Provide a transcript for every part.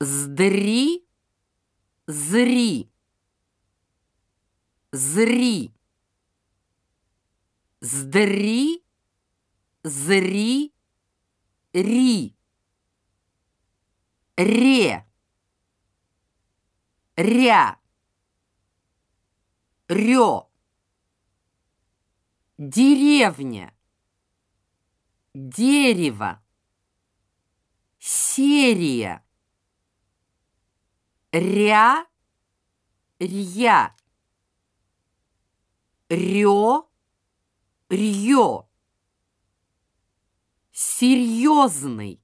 Сдри, зри, зри, сдри, зри, ри, ре, ря, рё, деревня, дерево, серия, ря, рья, рё, рьё, серьезный,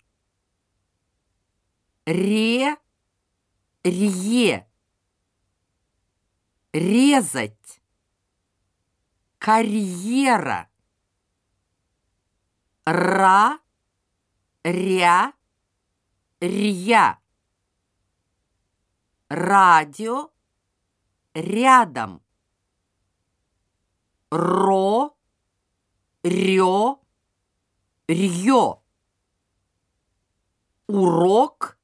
ре, рье, резать, карьера, ра, ря, рья радио рядом. Ро, рё, рьё. Урок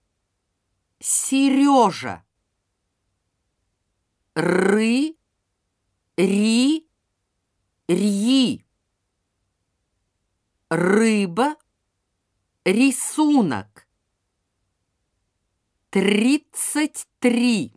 Сережа. Ры, ри, рьи. Рыба, рисунок тридцать три.